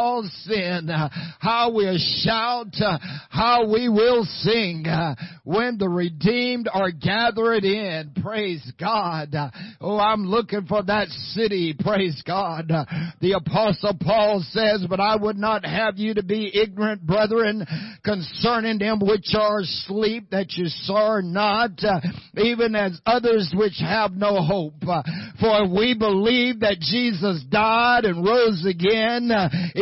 all sin, uh, how we'll shout, uh, how we will sing uh, when the redeemed are gathered in. Praise God. Oh, I'm looking for that city. Praise God. The apostle Paul says, but I would not have you to be ignorant, brethren, concerning them which are asleep, that you sorrow not, even as others which have no hope. For we believe that Jesus died and rose again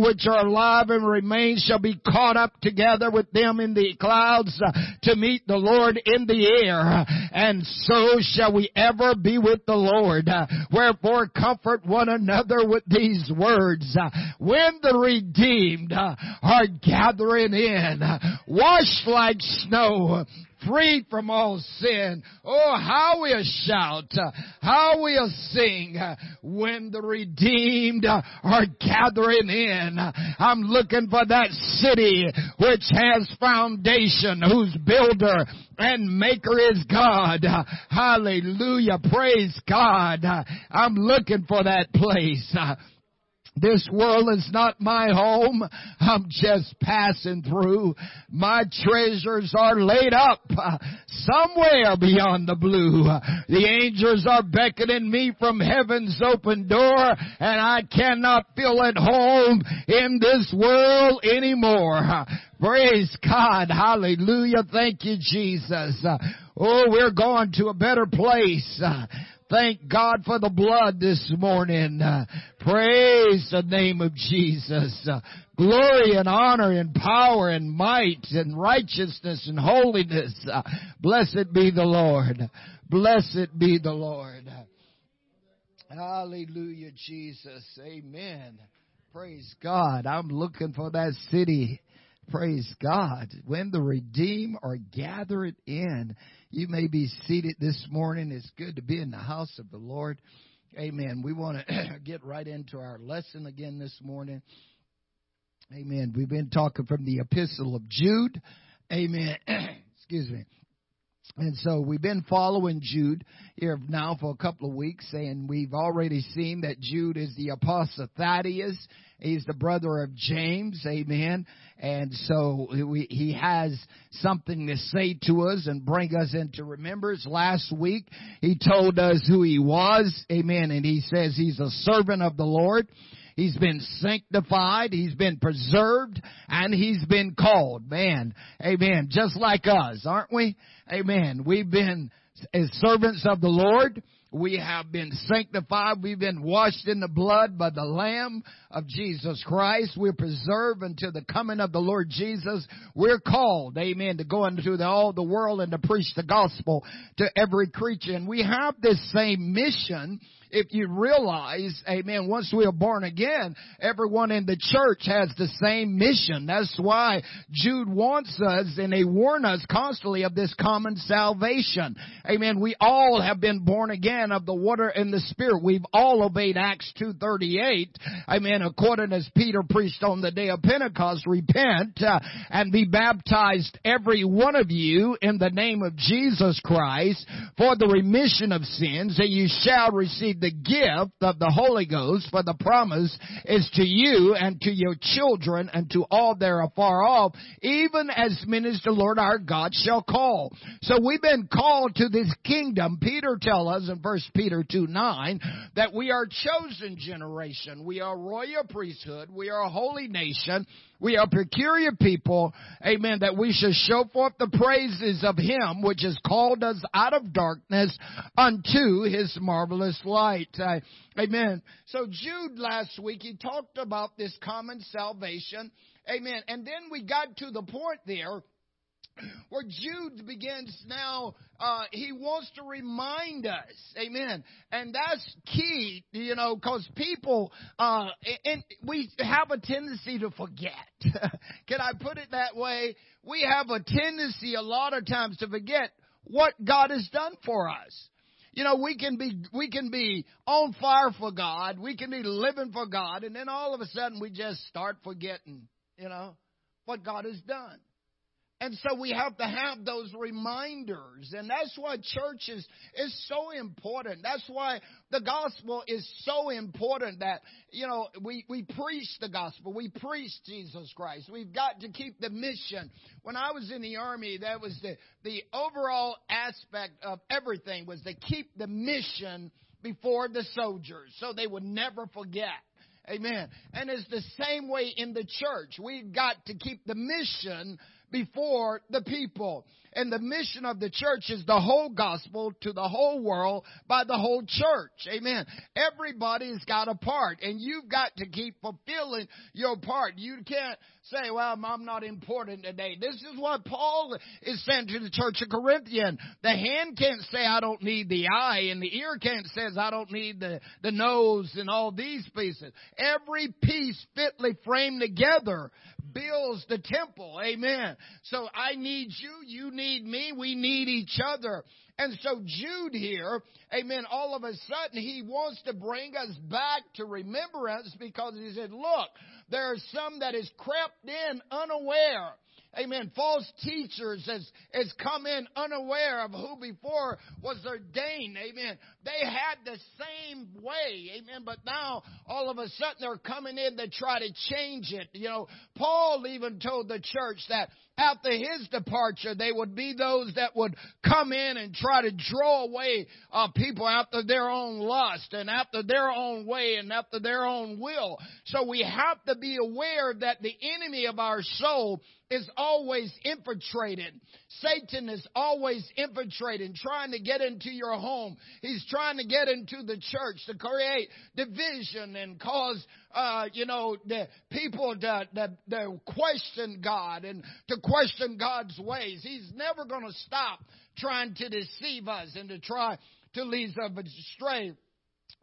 which are alive and remain shall be caught up together with them in the clouds uh, to meet the Lord in the air. And so shall we ever be with the Lord. Uh, wherefore comfort one another with these words. Uh, when the redeemed are gathering in, washed like snow, freed from all sin. Oh, how we'll shout, how we'll sing when the redeemed are gathering in. I'm looking for that city which has foundation, whose builder and maker is God. Hallelujah. Praise God. I'm looking for that place. This world is not my home. I'm just passing through. My treasures are laid up uh, somewhere beyond the blue. The angels are beckoning me from heaven's open door and I cannot feel at home in this world anymore. Praise God. Hallelujah. Thank you, Jesus. Oh, we're going to a better place. Thank God for the blood this morning. Uh, praise the name of Jesus. Uh, glory and honor and power and might and righteousness and holiness. Uh, blessed be the Lord. Blessed be the Lord. Hallelujah, Jesus. Amen. Praise God. I'm looking for that city. Praise God. When the redeemed are gathered in. You may be seated this morning. It's good to be in the house of the Lord. Amen. We want to get right into our lesson again this morning. Amen. We've been talking from the epistle of Jude. Amen. Excuse me. And so we've been following Jude here now for a couple of weeks, and we've already seen that Jude is the apostle Thaddeus. He's the brother of James, amen. And so he has something to say to us and bring us into remembrance. Last week he told us who he was, amen. And he says he's a servant of the Lord. He's been sanctified. He's been preserved and he's been called. Man, amen. Just like us, aren't we? Amen. We've been as servants of the Lord. We have been sanctified. We've been washed in the blood by the Lamb of Jesus Christ. We're preserved until the coming of the Lord Jesus. We're called, amen, to go into the, all the world and to preach the gospel to every creature. And we have this same mission if you realize, amen, once we are born again, everyone in the church has the same mission. That's why Jude wants us and they warn us constantly of this common salvation. Amen. We all have been born again of the water and the spirit. We've all obeyed Acts 2.38. Amen. According as Peter preached on the day of Pentecost, repent uh, and be baptized every one of you in the name of Jesus Christ for the remission of sins and you shall receive the gift of the Holy Ghost, for the promise is to you and to your children and to all that are afar off, even as many as the Lord our God shall call. So we've been called to this kingdom. Peter tells us in 1 Peter 2 9 that we are chosen generation. We are royal priesthood. We are a holy nation. We are peculiar people, amen, that we should show forth the praises of Him which has called us out of darkness unto His marvelous light. Uh, amen. So Jude last week, he talked about this common salvation. Amen. And then we got to the point there where Jude begins now, uh, he wants to remind us, amen. And that's key, you know, because people, uh, and we have a tendency to forget. Can I put it that way? We have a tendency a lot of times to forget what God has done for us. You know, we can be, we can be on fire for God. We can be living for God. And then all of a sudden we just start forgetting, you know, what God has done. And so we have to have those reminders. And that's why church is, is so important. That's why the gospel is so important that, you know, we, we preach the gospel. We preach Jesus Christ. We've got to keep the mission. When I was in the army, that was the, the overall aspect of everything was to keep the mission before the soldiers so they would never forget. Amen. And it's the same way in the church. We've got to keep the mission before the people. And the mission of the church is the whole gospel to the whole world by the whole church. Amen. Everybody's got a part and you've got to keep fulfilling your part. You can't say, well, I'm not important today. This is what Paul is saying to the church of Corinthian. The hand can't say, I don't need the eye and the ear can't say, I don't need the, the nose and all these pieces. Every piece fitly framed together builds the temple. Amen. So I need you. You need me. We need each other. And so Jude here, amen, all of a sudden he wants to bring us back to remembrance because he said, look, there are some that has crept in unaware. Amen, false teachers has, has come in unaware of who before was ordained, amen. They had the same way, amen, but now all of a sudden they're coming in to try to change it. You know, Paul even told the church that after his departure, they would be those that would come in and try to draw away uh, people after their own lust and after their own way and after their own will. So we have to be aware that the enemy of our soul is always infiltrated. Satan is always infiltrating, trying to get into your home. He's trying to get into the church to create division and cause, uh, you know, the people to, to, to question God and to question God's ways. He's never going to stop trying to deceive us and to try to lead us astray.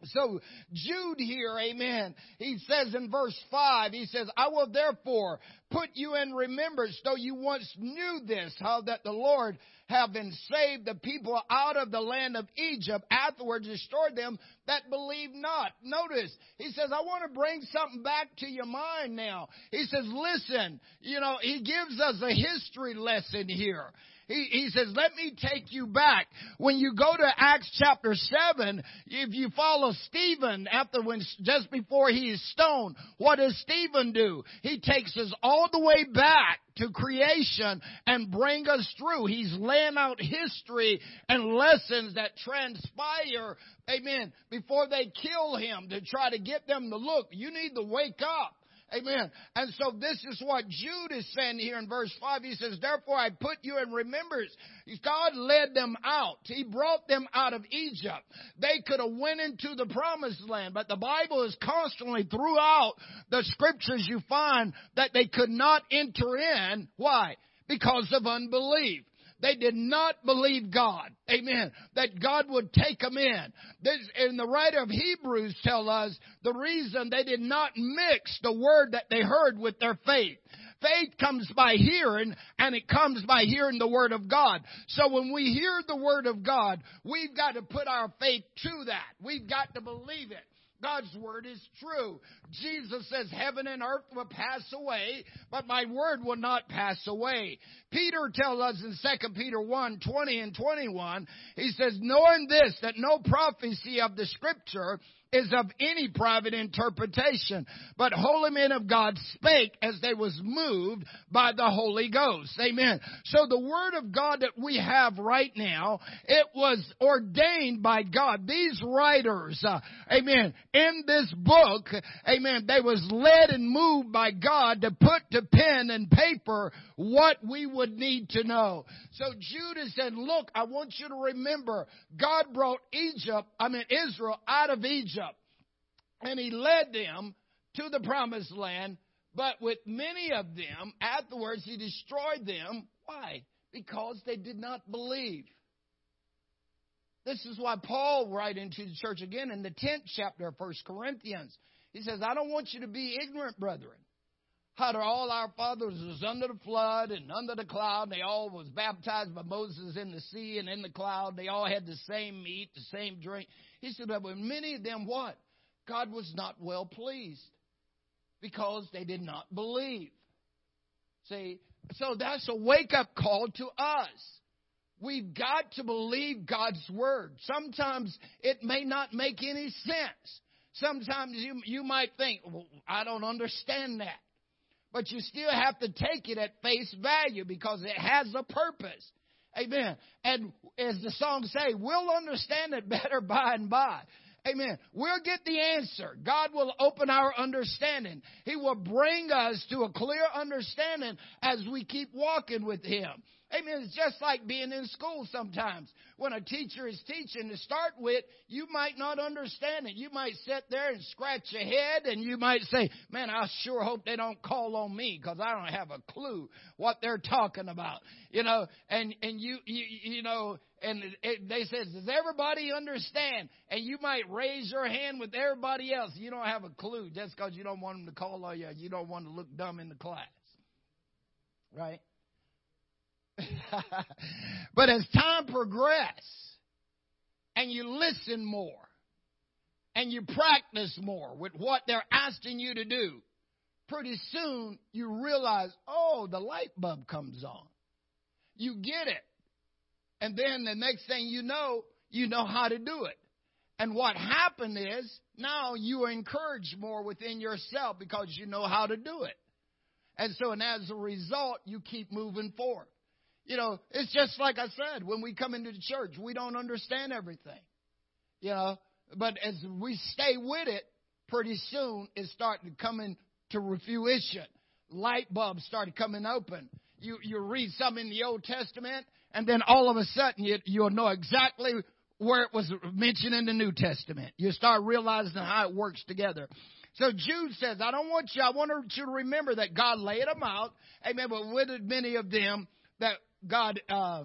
So Jude here, amen, he says in verse 5, he says, I will therefore put you in remembrance, though you once knew this, how that the Lord having saved the people out of the land of Egypt, afterwards destroyed them that believe not. Notice, he says, I want to bring something back to your mind now. He says, listen, you know, he gives us a history lesson here. He, he says, let me take you back. When you go to Acts chapter 7, if you follow Stephen after when, just before he is stoned, what does Stephen do? He takes us all the way back to creation and bring us through. He's laying out history and lessons that transpire, amen, before they kill him to try to get them to look. You need to wake up. Amen. And so this is what Jude is saying here in verse 5. He says, Therefore I put you in remembrance. God led them out. He brought them out of Egypt. They could have went into the promised land, but the Bible is constantly throughout the scriptures you find that they could not enter in. Why? Because of unbelief. They did not believe God. Amen. That God would take them in. This, and the writer of Hebrews tell us the reason they did not mix the word that they heard with their faith. Faith comes by hearing, and it comes by hearing the Word of God. So when we hear the Word of God, we've got to put our faith to that. We've got to believe it. God's word is true. Jesus says heaven and earth will pass away, but my word will not pass away. Peter tells us in 2 Peter 1, 20 and 21, he says, knowing this, that no prophecy of the scripture is of any private interpretation, but holy men of God spake as they was moved by the Holy Ghost. Amen. So the word of God that we have right now, it was ordained by God. These writers, uh, amen, in this book, amen, they was led and moved by God to put to pen and paper what we would need to know. So Judah said, look, I want you to remember God brought Egypt, I mean Israel out of Egypt and he led them to the promised land. But with many of them, afterwards, he destroyed them. Why? Because they did not believe. This is why Paul, writing to the church again in the 10th chapter of 1 Corinthians, he says, I don't want you to be ignorant, brethren. How to all our fathers was under the flood and under the cloud. They all was baptized by Moses in the sea and in the cloud. They all had the same meat, the same drink. He said, but with many of them what? God was not well pleased because they did not believe. See, so that's a wake up call to us. We've got to believe God's word. Sometimes it may not make any sense. Sometimes you, you might think, well, I don't understand that. But you still have to take it at face value because it has a purpose. Amen. And as the song say, we'll understand it better by and by. Amen. We'll get the answer. God will open our understanding. He will bring us to a clear understanding as we keep walking with Him. Amen. It's just like being in school sometimes. When a teacher is teaching to start with, you might not understand it. You might sit there and scratch your head and you might say, man, I sure hope they don't call on me because I don't have a clue what they're talking about. You know, and, and you, you, you know, and it, they says, does everybody understand? And you might raise your hand with everybody else. You don't have a clue just because you don't want them to call on you. You don't want to look dumb in the class. Right? but as time progresses and you listen more and you practice more with what they're asking you to do, pretty soon you realize, oh, the light bulb comes on. You get it. And then the next thing you know, you know how to do it. And what happened is now you are encouraged more within yourself because you know how to do it. And so, and as a result, you keep moving forward. You know, it's just like I said, when we come into the church, we don't understand everything. You know, but as we stay with it, pretty soon it's starting to come into fruition. Light bulbs started coming open. You you read some in the Old Testament, and then all of a sudden you you'll know exactly where it was mentioned in the New Testament. You start realizing how it works together. So Jude says, I don't want you, I want you to remember that God laid them out. Amen. But with many of them that God uh,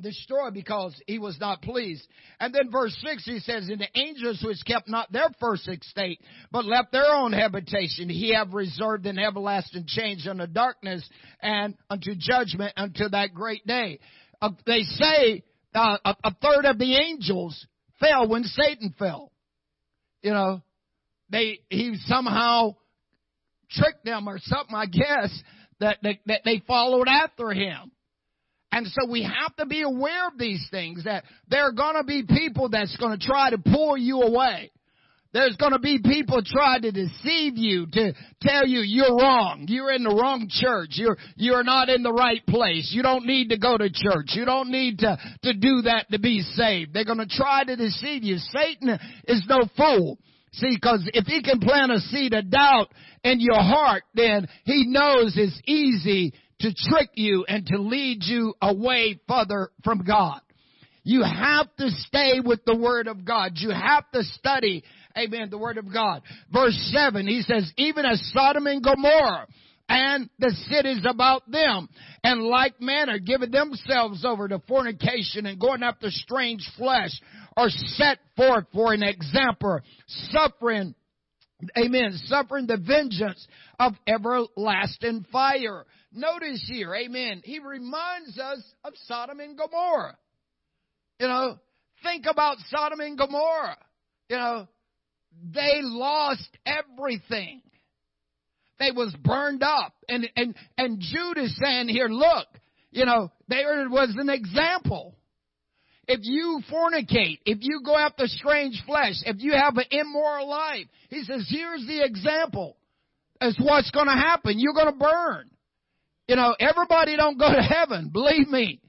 destroyed because he was not pleased. And then verse 6 he says, And the angels which kept not their first estate, but left their own habitation, he have reserved an everlasting change unto darkness and unto judgment unto that great day. Uh, they say uh, a, a third of the angels fell when Satan fell. You know, they he somehow tricked them or something, I guess, that, that, that they followed after him. And so we have to be aware of these things that there are going to be people that's going to try to pull you away. There's going to be people try to deceive you to tell you you're wrong. You're in the wrong church. You're, you're not in the right place. You don't need to go to church. You don't need to, to do that to be saved. They're going to try to deceive you. Satan is no fool. See, because if he can plant a seed of doubt in your heart, then he knows it's easy to trick you and to lead you away further from God. You have to stay with the Word of God. You have to study, amen, the Word of God. Verse 7, he says, even as Sodom and Gomorrah and the cities about them, and like manner giving themselves over to fornication and going after strange flesh, are set forth for an example, suffering Amen. Suffering the vengeance of everlasting fire. Notice here, amen, he reminds us of Sodom and Gomorrah. You know, think about Sodom and Gomorrah. You know, they lost everything. They was burned up. And, and, and Jude saying here, look, you know, there was an example. If you fornicate, if you go after strange flesh, if you have an immoral life, he says, here's the example. That's what's going to happen. You're going to burn. You know, everybody don't go to heaven. Believe me.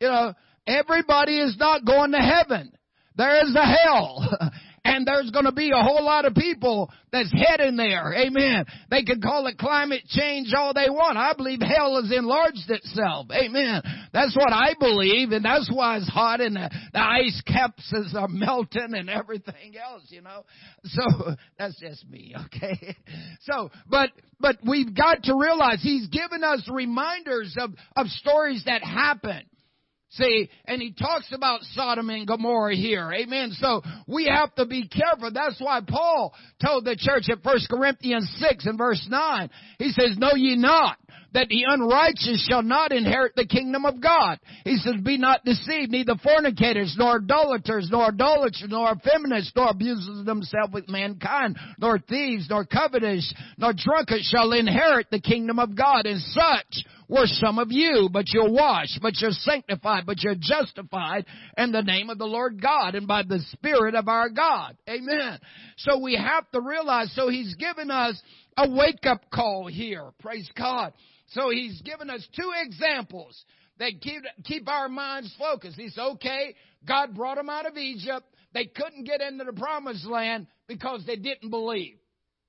You know, everybody is not going to heaven. There is a hell. there's going to be a whole lot of people that's heading there. Amen. They can call it climate change all they want. I believe hell has enlarged itself. Amen. That's what I believe, and that's why it's hot and the, the ice caps are uh, melting and everything else, you know. So that's just me, okay? So, but but we've got to realize He's given us reminders of of stories that happen. See, and he talks about Sodom and Gomorrah here. Amen. So we have to be careful. That's why Paul told the church at 1 Corinthians 6 and verse 9, he says, Know ye not that the unrighteous shall not inherit the kingdom of God. He says, Be not deceived, neither fornicators, nor idolaters, nor idolaters, nor effeminates, nor abusers themselves with mankind, nor thieves, nor covetous, nor drunkards shall inherit the kingdom of God. And such were some of you, but you're washed, but you're sanctified, but you're justified in the name of the Lord God and by the Spirit of our God. Amen. So we have to realize, so He's given us a wake up call here. Praise God. So He's given us two examples that keep, keep our minds focused. He's okay. God brought them out of Egypt. They couldn't get into the promised land because they didn't believe.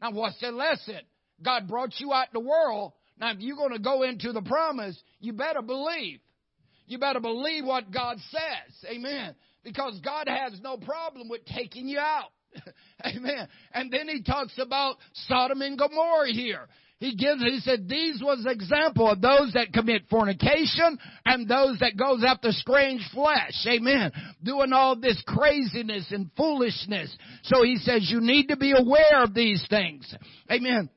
Now what's the lesson? God brought you out the world now, if you're going to go into the promise, you better believe. You better believe what God says. Amen. Because God has no problem with taking you out. Amen. And then he talks about Sodom and Gomorrah here. He gives, he said, these was example of those that commit fornication and those that goes after strange flesh. Amen. Doing all this craziness and foolishness. So he says you need to be aware of these things. Amen.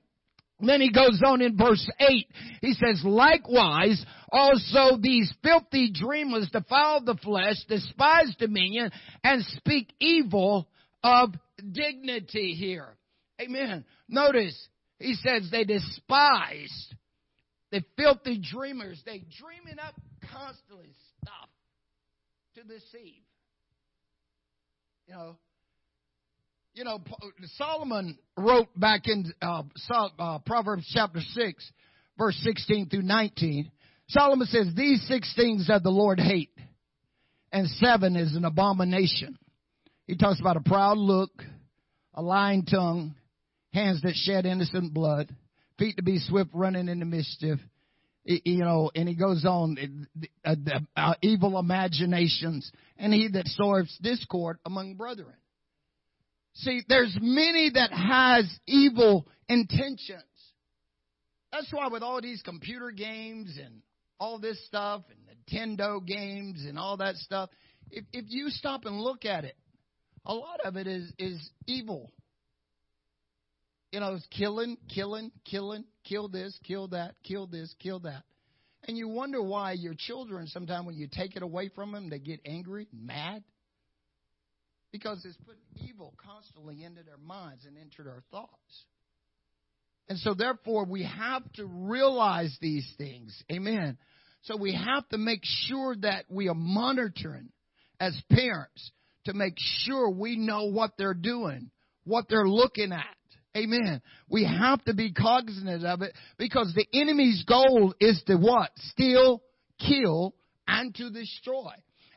Then he goes on in verse 8. He says, likewise, also these filthy dreamers defile the flesh, despise dominion, and speak evil of dignity here. Amen. Notice, he says they despised the filthy dreamers. They dreaming up constantly stuff to deceive. You know, you know, Solomon wrote back in uh, uh, Proverbs chapter 6, verse 16 through 19. Solomon says, These six things that the Lord hate, and seven is an abomination. He talks about a proud look, a lying tongue, hands that shed innocent blood, feet to be swift running into mischief, you know, and he goes on, uh, uh, evil imaginations, and he that sows discord among brethren. See, there's many that has evil intentions. That's why with all these computer games and all this stuff and Nintendo games and all that stuff, if, if you stop and look at it, a lot of it is, is evil. You know, it's killing, killing, killing, kill this, kill that, kill this, kill that. And you wonder why your children, sometimes when you take it away from them, they get angry, mad because it's put evil constantly into their minds and into their thoughts. And so therefore we have to realize these things. Amen. So we have to make sure that we are monitoring as parents to make sure we know what they're doing, what they're looking at. Amen. We have to be cognizant of it because the enemy's goal is to what? Steal, kill, and to destroy.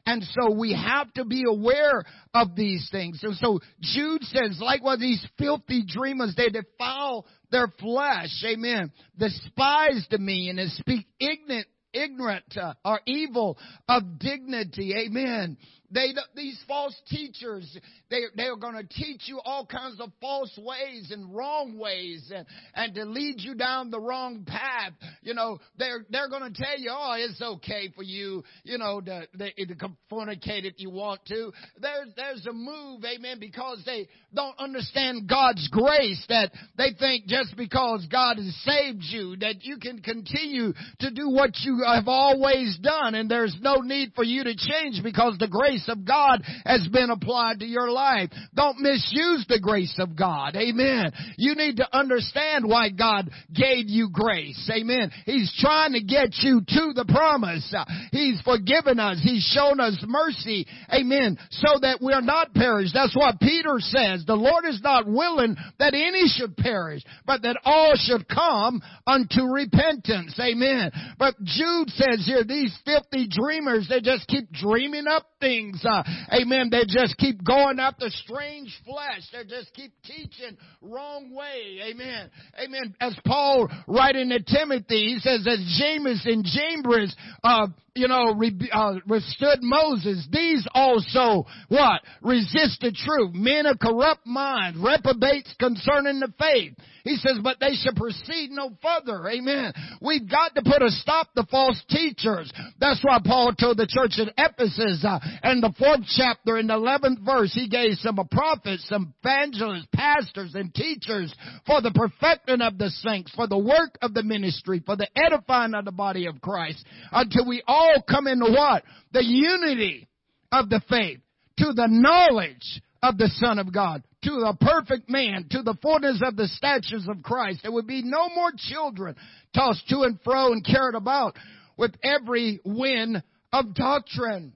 And so we have to be aware of these things. So, so Jude says, likewise, these filthy dreamers, they defile their flesh. Amen. Despise dominion and speak ignorant, ignorant uh, or evil of dignity. Amen. They, these false teachers, they, they are going to teach you all kinds of false ways and wrong ways and, and to lead you down the wrong path. You know, they're, they're going to tell you, oh, it's okay for you, you know, to, to fornicate if you want to. There's, there's a move, amen, because they don't understand God's grace that they think just because God has saved you that you can continue to do what you have always done and there's no need for you to change because the grace grace of God has been applied to your life. Don't misuse the grace of God. Amen. You need to understand why God gave you grace. Amen. He's trying to get you to the promise. He's forgiven us. He's shown us mercy. Amen. So that we're not perished. That's what Peter says. The Lord is not willing that any should perish, but that all should come unto repentance. Amen. But Jude says here, these filthy dreamers, they just keep dreaming up things things. Uh, amen. They just keep going after strange flesh. They just keep teaching wrong way. Amen. Amen. As Paul writing to Timothy, he says that Jannes and Jambres, uh, you know, re- uh, withstood Moses. These also, what? Resist the truth. Men of corrupt minds, reprobates concerning the faith. He says, but they should proceed no further. Amen. We've got to put a stop to false teachers. That's why Paul told the church at Ephesus, uh, in the fourth chapter, in the eleventh verse, he gave some prophets, some evangelists, pastors, and teachers for the perfecting of the saints, for the work of the ministry, for the edifying of the body of Christ, until we all come into what? The unity of the faith, to the knowledge of the Son of God, to the perfect man, to the fullness of the statures of Christ. There would be no more children tossed to and fro and carried about with every wind of doctrine.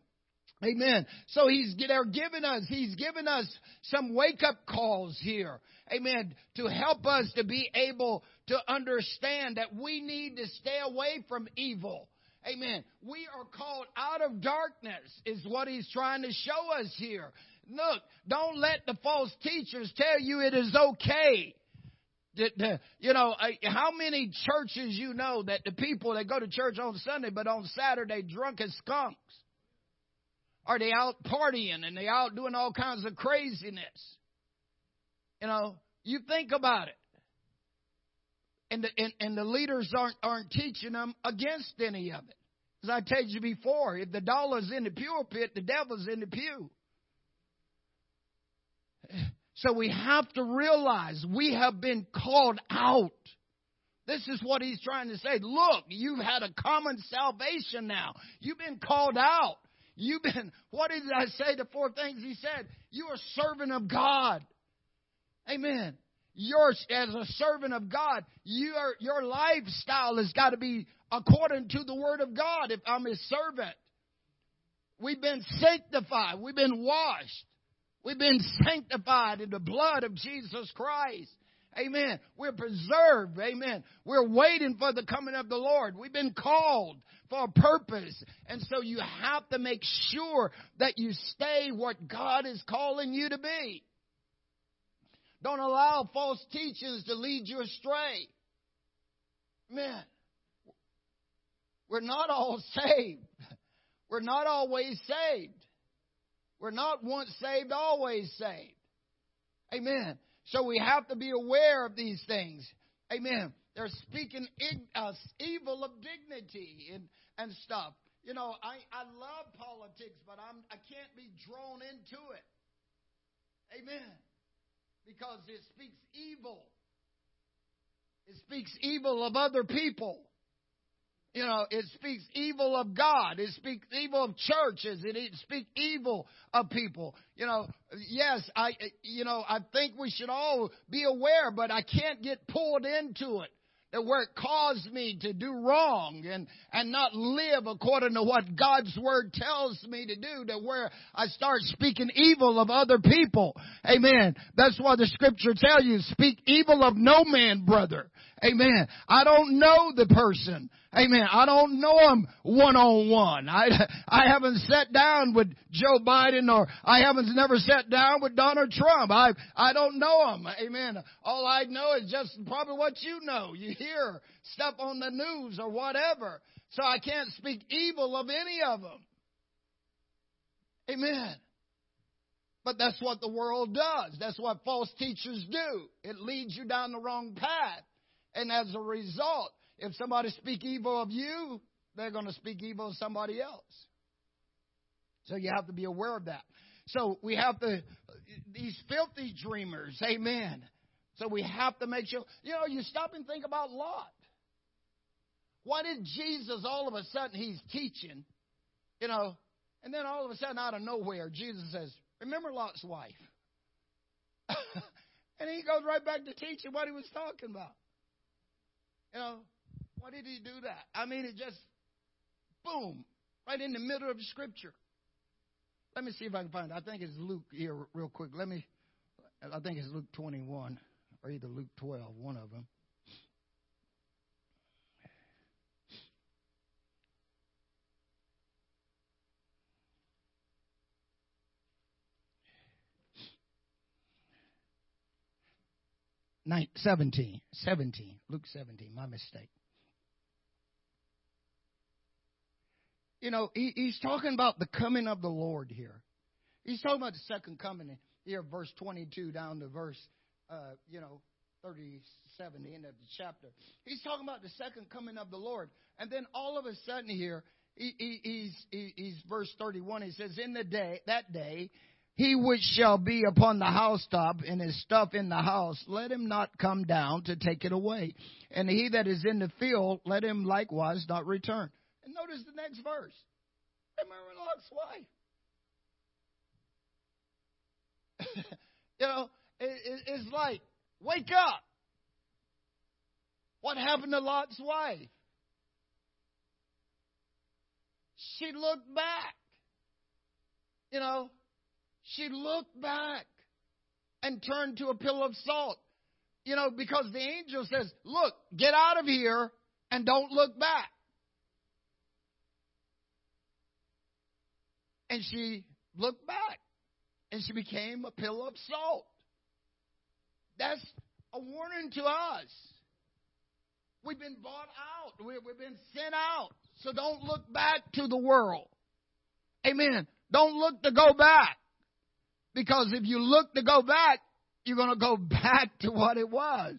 Amen. So he's they're giving us he's given us some wake up calls here. Amen. To help us to be able to understand that we need to stay away from evil. Amen. We are called out of darkness is what he's trying to show us here. Look, don't let the false teachers tell you it is okay. You know, how many churches you know that the people that go to church on Sunday but on Saturday drunk as skunks? Are they out partying and they out doing all kinds of craziness? You know, you think about it. And the, and, and the leaders aren't, aren't teaching them against any of it. As I told you before, if the dollar's in the pulpit, the devil's in the pew. So we have to realize we have been called out. This is what he's trying to say. Look, you've had a common salvation now. You've been called out. You've been, what did I say? The four things he said. You are servant of God. Amen. You're, as a servant of God, your, your lifestyle has got to be according to the word of God if I'm his servant. We've been sanctified. We've been washed. We've been sanctified in the blood of Jesus Christ. Amen. We're preserved. Amen. We're waiting for the coming of the Lord. We've been called for a purpose. And so you have to make sure that you stay what God is calling you to be. Don't allow false teachings to lead you astray. Man, we're not all saved. We're not always saved. We're not once saved, always saved. Amen. So we have to be aware of these things. Amen. They're speaking uh, evil of dignity and, and stuff. You know, I, I love politics, but I'm, I can't be drawn into it. Amen. Because it speaks evil. It speaks evil of other people. You know, it speaks evil of God. It speaks evil of churches. It speaks evil of people. You know, yes, I, you know, I think we should all be aware, but I can't get pulled into it. That where it caused me to do wrong and, and not live according to what God's word tells me to do, that where I start speaking evil of other people. Amen. That's why the scripture tells you, speak evil of no man, brother. Amen. I don't know the person. Amen. I don't know him one on one. I, I haven't sat down with Joe Biden or I haven't never sat down with Donald Trump. I, I don't know him. Amen. All I know is just probably what you know. You hear stuff on the news or whatever. So I can't speak evil of any of them. Amen. But that's what the world does. That's what false teachers do. It leads you down the wrong path. And as a result, if somebody speak evil of you, they're going to speak evil of somebody else. So you have to be aware of that. So we have to, these filthy dreamers, amen. So we have to make sure, you know, you stop and think about Lot. Why did Jesus all of a sudden he's teaching, you know, and then all of a sudden out of nowhere, Jesus says, Remember Lot's wife? and he goes right back to teaching what he was talking about. You know, why did he do that? I mean, it just, boom, right in the middle of the scripture. Let me see if I can find it. I think it's Luke here, real quick. Let me, I think it's Luke 21 or either Luke 12, one of them. Nine, 17, 17, Luke 17, my mistake. You know, he, he's talking about the coming of the Lord here. He's talking about the second coming here, verse 22 down to verse, uh, you know, 37, the end of the chapter. He's talking about the second coming of the Lord. And then all of a sudden here, he, he, he's, he, he's verse 31. He says, In the day, that day, he which shall be upon the housetop and his stuff in the house, let him not come down to take it away. And he that is in the field, let him likewise not return. And notice the next verse. Remember Lot's wife. you know, it, it's like, wake up. What happened to Lot's wife? She looked back. You know, she looked back and turned to a pillar of salt. You know, because the angel says, Look, get out of here and don't look back. And she looked back and she became a pillar of salt. That's a warning to us. We've been bought out, we've been sent out. So don't look back to the world. Amen. Don't look to go back. Because if you look to go back, you're going to go back to what it was.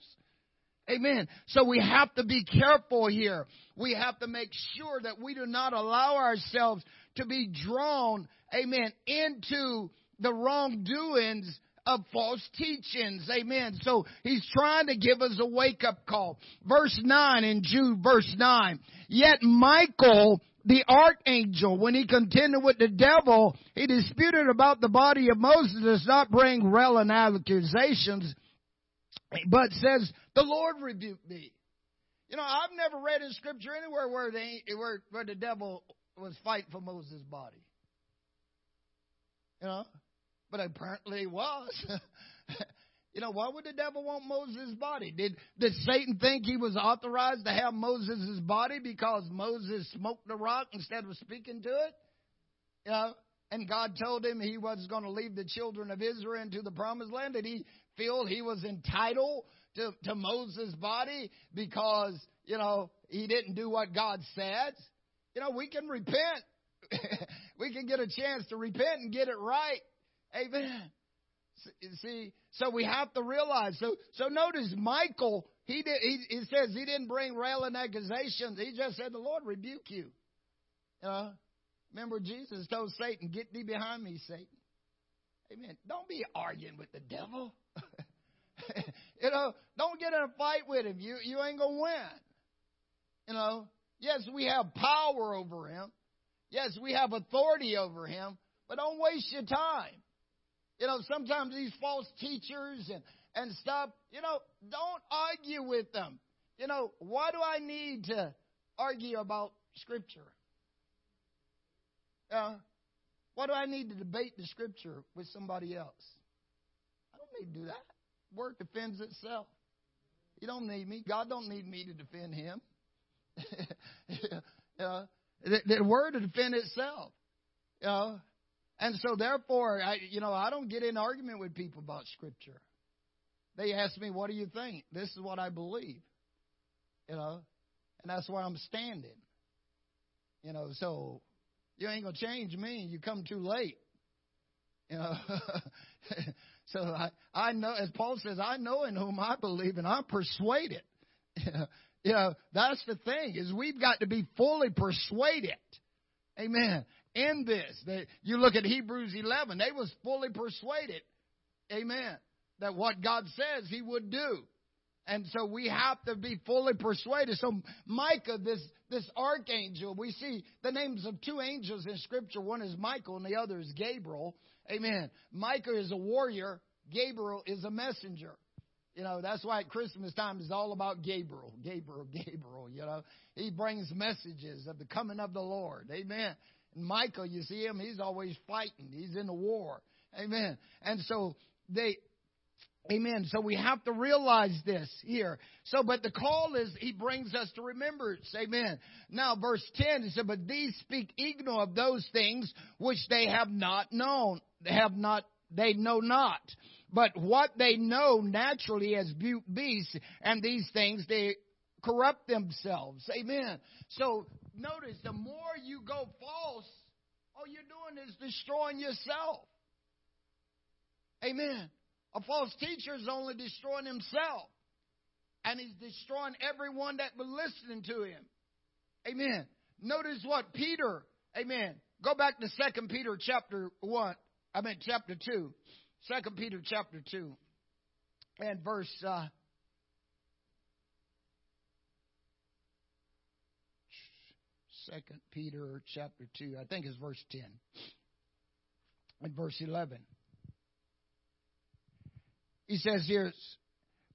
Amen. So we have to be careful here. We have to make sure that we do not allow ourselves to be drawn, amen, into the wrongdoings of false teachings. Amen. So he's trying to give us a wake up call. Verse 9 in Jude, verse 9. Yet Michael, the archangel, when he contended with the devil, he disputed about the body of Moses, does not bring relevant accusations, but says, the Lord rebuked me. You know, I've never read in scripture anywhere where, they, where, where the devil was fight for Moses' body. You know, but apparently he was. you know, why would the devil want Moses' body? Did, did Satan think he was authorized to have Moses' body because Moses smoked the rock instead of speaking to it? You know, and God told him he was going to leave the children of Israel into the promised land. Did he feel he was entitled to, to Moses' body because, you know, he didn't do what God said? You know, we can repent. we can get a chance to repent and get it right. Amen. See, so we have to realize. So, so notice Michael. He did. He, he says he didn't bring railing accusations. He just said, "The Lord rebuke you." Uh, remember, Jesus told Satan, "Get thee behind me, Satan." Amen. Don't be arguing with the devil. you know, don't get in a fight with him. You you ain't gonna win. You know. Yes, we have power over him. Yes, we have authority over him. But don't waste your time. You know, sometimes these false teachers and, and stuff, you know, don't argue with them. You know, why do I need to argue about Scripture? Uh, why do I need to debate the Scripture with somebody else? I don't need to do that. Word defends itself. You don't need me. God don't need me to defend him. uh, the, the word to defend itself. You know, and so, therefore, I, you know, I don't get in argument with people about Scripture. They ask me, "What do you think?" This is what I believe. You know, and that's where I'm standing. You know, so you ain't gonna change me. You come too late. You know. so I, I know, as Paul says, I know in whom I believe, and I'm persuaded. you know, that's the thing is we've got to be fully persuaded. Amen in this. that you look at Hebrews 11, they was fully persuaded, amen, that what God says he would do. And so we have to be fully persuaded. So Michael, this, this archangel, we see the names of two angels in scripture. One is Michael and the other is Gabriel. Amen. Michael is a warrior. Gabriel is a messenger. You know, that's why at Christmas time is all about Gabriel. Gabriel, Gabriel, you know. He brings messages of the coming of the Lord. Amen. And Michael, you see him, he's always fighting. He's in the war. Amen. And so they, Amen. So we have to realize this here. So, but the call is, he brings us to remembrance. Amen. Now, verse 10, he said, But these speak ignorant of those things which they have not known, they have not, they know not. But what they know naturally as beasts and these things, they corrupt themselves. Amen. So notice the more you go false, all you're doing is destroying yourself. Amen. A false teacher is only destroying himself. And he's destroying everyone that was listening to him. Amen. Notice what Peter, amen. Go back to Second Peter chapter 1. I mean chapter 2. 2 Peter chapter 2 and verse uh, Second Peter chapter 2, I think it's verse 10 and verse 11. He says here,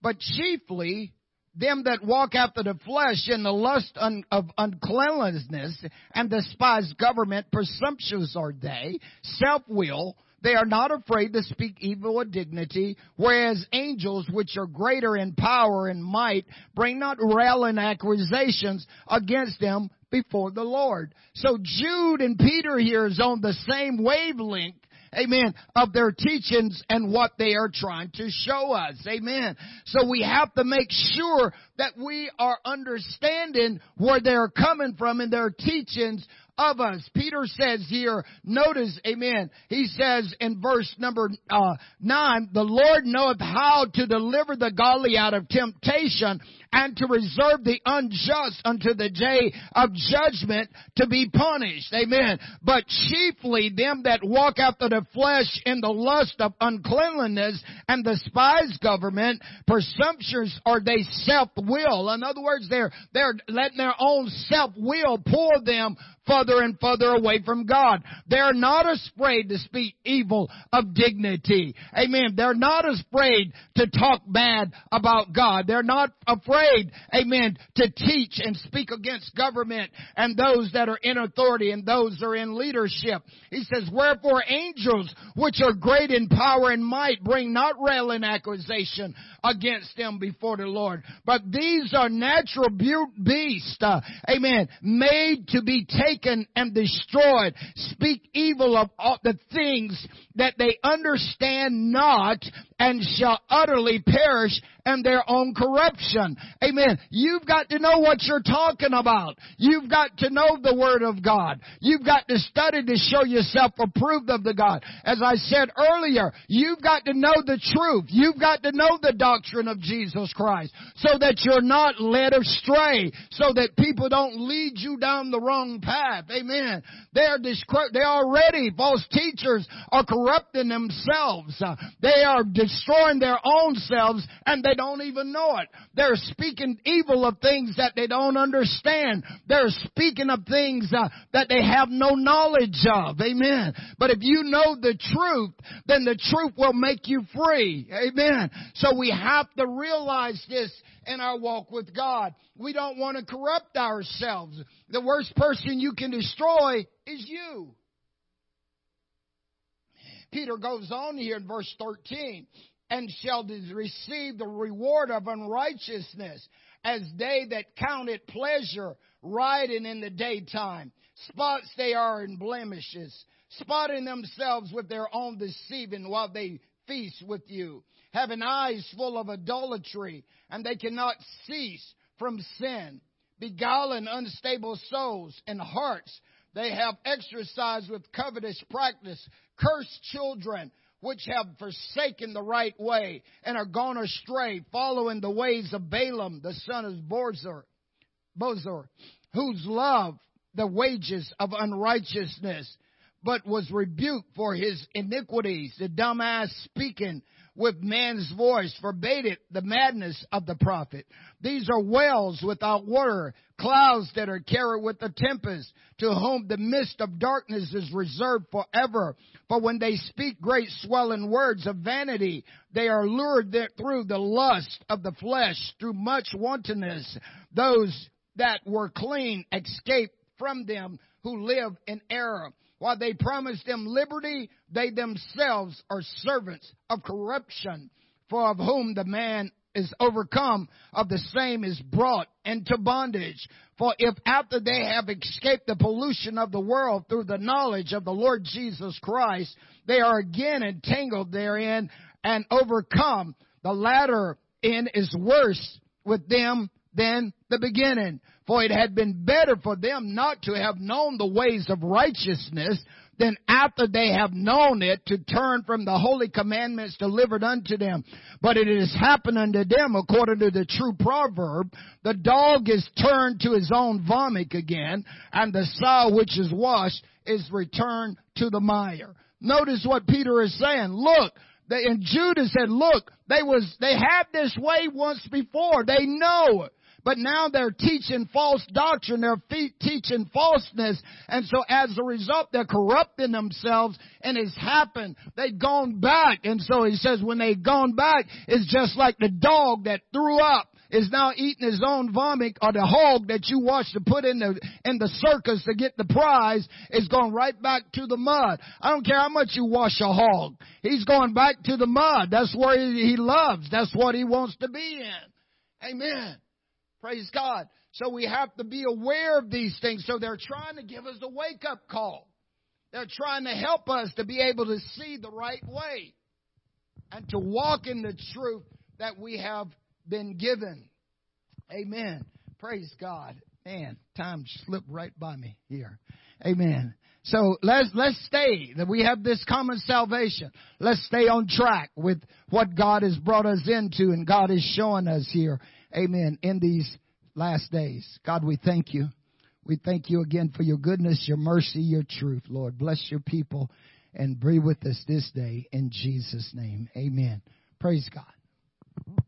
but chiefly them that walk after the flesh in the lust of uncleanliness and despise government, presumptuous are they, self-will, they are not afraid to speak evil of dignity, whereas angels, which are greater in power and might, bring not railing accusations against them before the Lord. So Jude and Peter here is on the same wavelength amen, of their teachings and what they are trying to show us. Amen. So we have to make sure that we are understanding where they're coming from in their teachings of us. Peter says here, notice, amen, he says in verse number uh, 9, the Lord knoweth how to deliver the godly out of temptation and to reserve the unjust unto the day of judgment to be punished. Amen. But chiefly them that walk after the flesh in the lust of uncleanliness and despise government, presumptions are they self-will. In other words, they're, they're letting their own self-will pull them further and further away from God. They're not afraid to speak evil of dignity. Amen. They're not afraid to talk bad about God. They're not afraid, amen, to teach and speak against government and those that are in authority and those that are in leadership. He says, wherefore angels, which are great in power and might, bring not railing accusation against them before the Lord. But these are natural beasts, uh, amen, made to be taken and destroyed. Speak evil of all the things that they understand not and shall utterly perish in their own corruption. Amen. You've got to know what you're talking about. You've got to know the Word of God. You've got to study to show yourself approved of the God. As I said earlier, you've got to know the truth. You've got to know the doctrine of Jesus Christ so that you're not led astray, so that people don't lead you down the wrong path. Amen. They're, they're already, false teachers are corrupting themselves. Uh, they are destroying their own selves and they don't even know it. They're speaking evil of things that they don't understand. They're speaking of things uh, that they have no knowledge of. Amen. But if you know the truth, then the truth will make you free. Amen. So we have to realize this in our walk with God. We don't want to corrupt ourselves. The worst person you can destroy is you. Peter goes on here in verse 13, and shall receive the reward of unrighteousness as they that count it pleasure riding in the daytime. Spots they are in blemishes, spotting themselves with their own deceiving while they feast with you, having eyes full of idolatry, and they cannot cease from sin, beguiling unstable souls and hearts they have exercised with covetous practice, cursed children, which have forsaken the right way and are gone astray, following the ways of Balaam, the son of Bosor, Bosor, whose love the wages of unrighteousness, but was rebuked for his iniquities. The dumbass speaking with man's voice forbade it the madness of the prophet. These are wells without water, clouds that are carried with the tempest, to whom the mist of darkness is reserved forever. For when they speak great swelling words of vanity, they are lured through the lust of the flesh, through much wantonness. Those that were clean escape from them who live in error. While they promise them liberty, they themselves are servants of corruption, for of whom the man is overcome, of the same is brought into bondage. For if after they have escaped the pollution of the world through the knowledge of the Lord Jesus Christ, they are again entangled therein, and overcome. The latter end is worse with them than the beginning. For it had been better for them not to have known the ways of righteousness than after they have known it to turn from the holy commandments delivered unto them. But it has happened unto them according to the true proverb, the dog is turned to his own vomit again, and the sow which is washed is returned to the mire. Notice what Peter is saying. Look, they, and Judah said, look, they was, they had this way once before. They know it. But now they're teaching false doctrine. They're teaching falseness. And so as a result, they're corrupting themselves and it's happened. They've gone back. And so he says when they've gone back, it's just like the dog that threw up is now eating his own vomit or the hog that you watched to put in the in the circus to get the prize is going right back to the mud. I don't care how much you wash a hog. He's going back to the mud. That's where he, he loves. That's what he wants to be in. Amen. Praise God. So we have to be aware of these things. So they're trying to give us a wake up call. They're trying to help us to be able to see the right way and to walk in the truth that we have been given. Amen. Praise God. Man, time slipped right by me here. Amen. So let's let's stay that we have this common salvation. Let's stay on track with what God has brought us into and God is showing us here. Amen. In these last days. God, we thank you. We thank you again for your goodness, your mercy, your truth, Lord. Bless your people and be with us this day in Jesus' name. Amen. Praise God.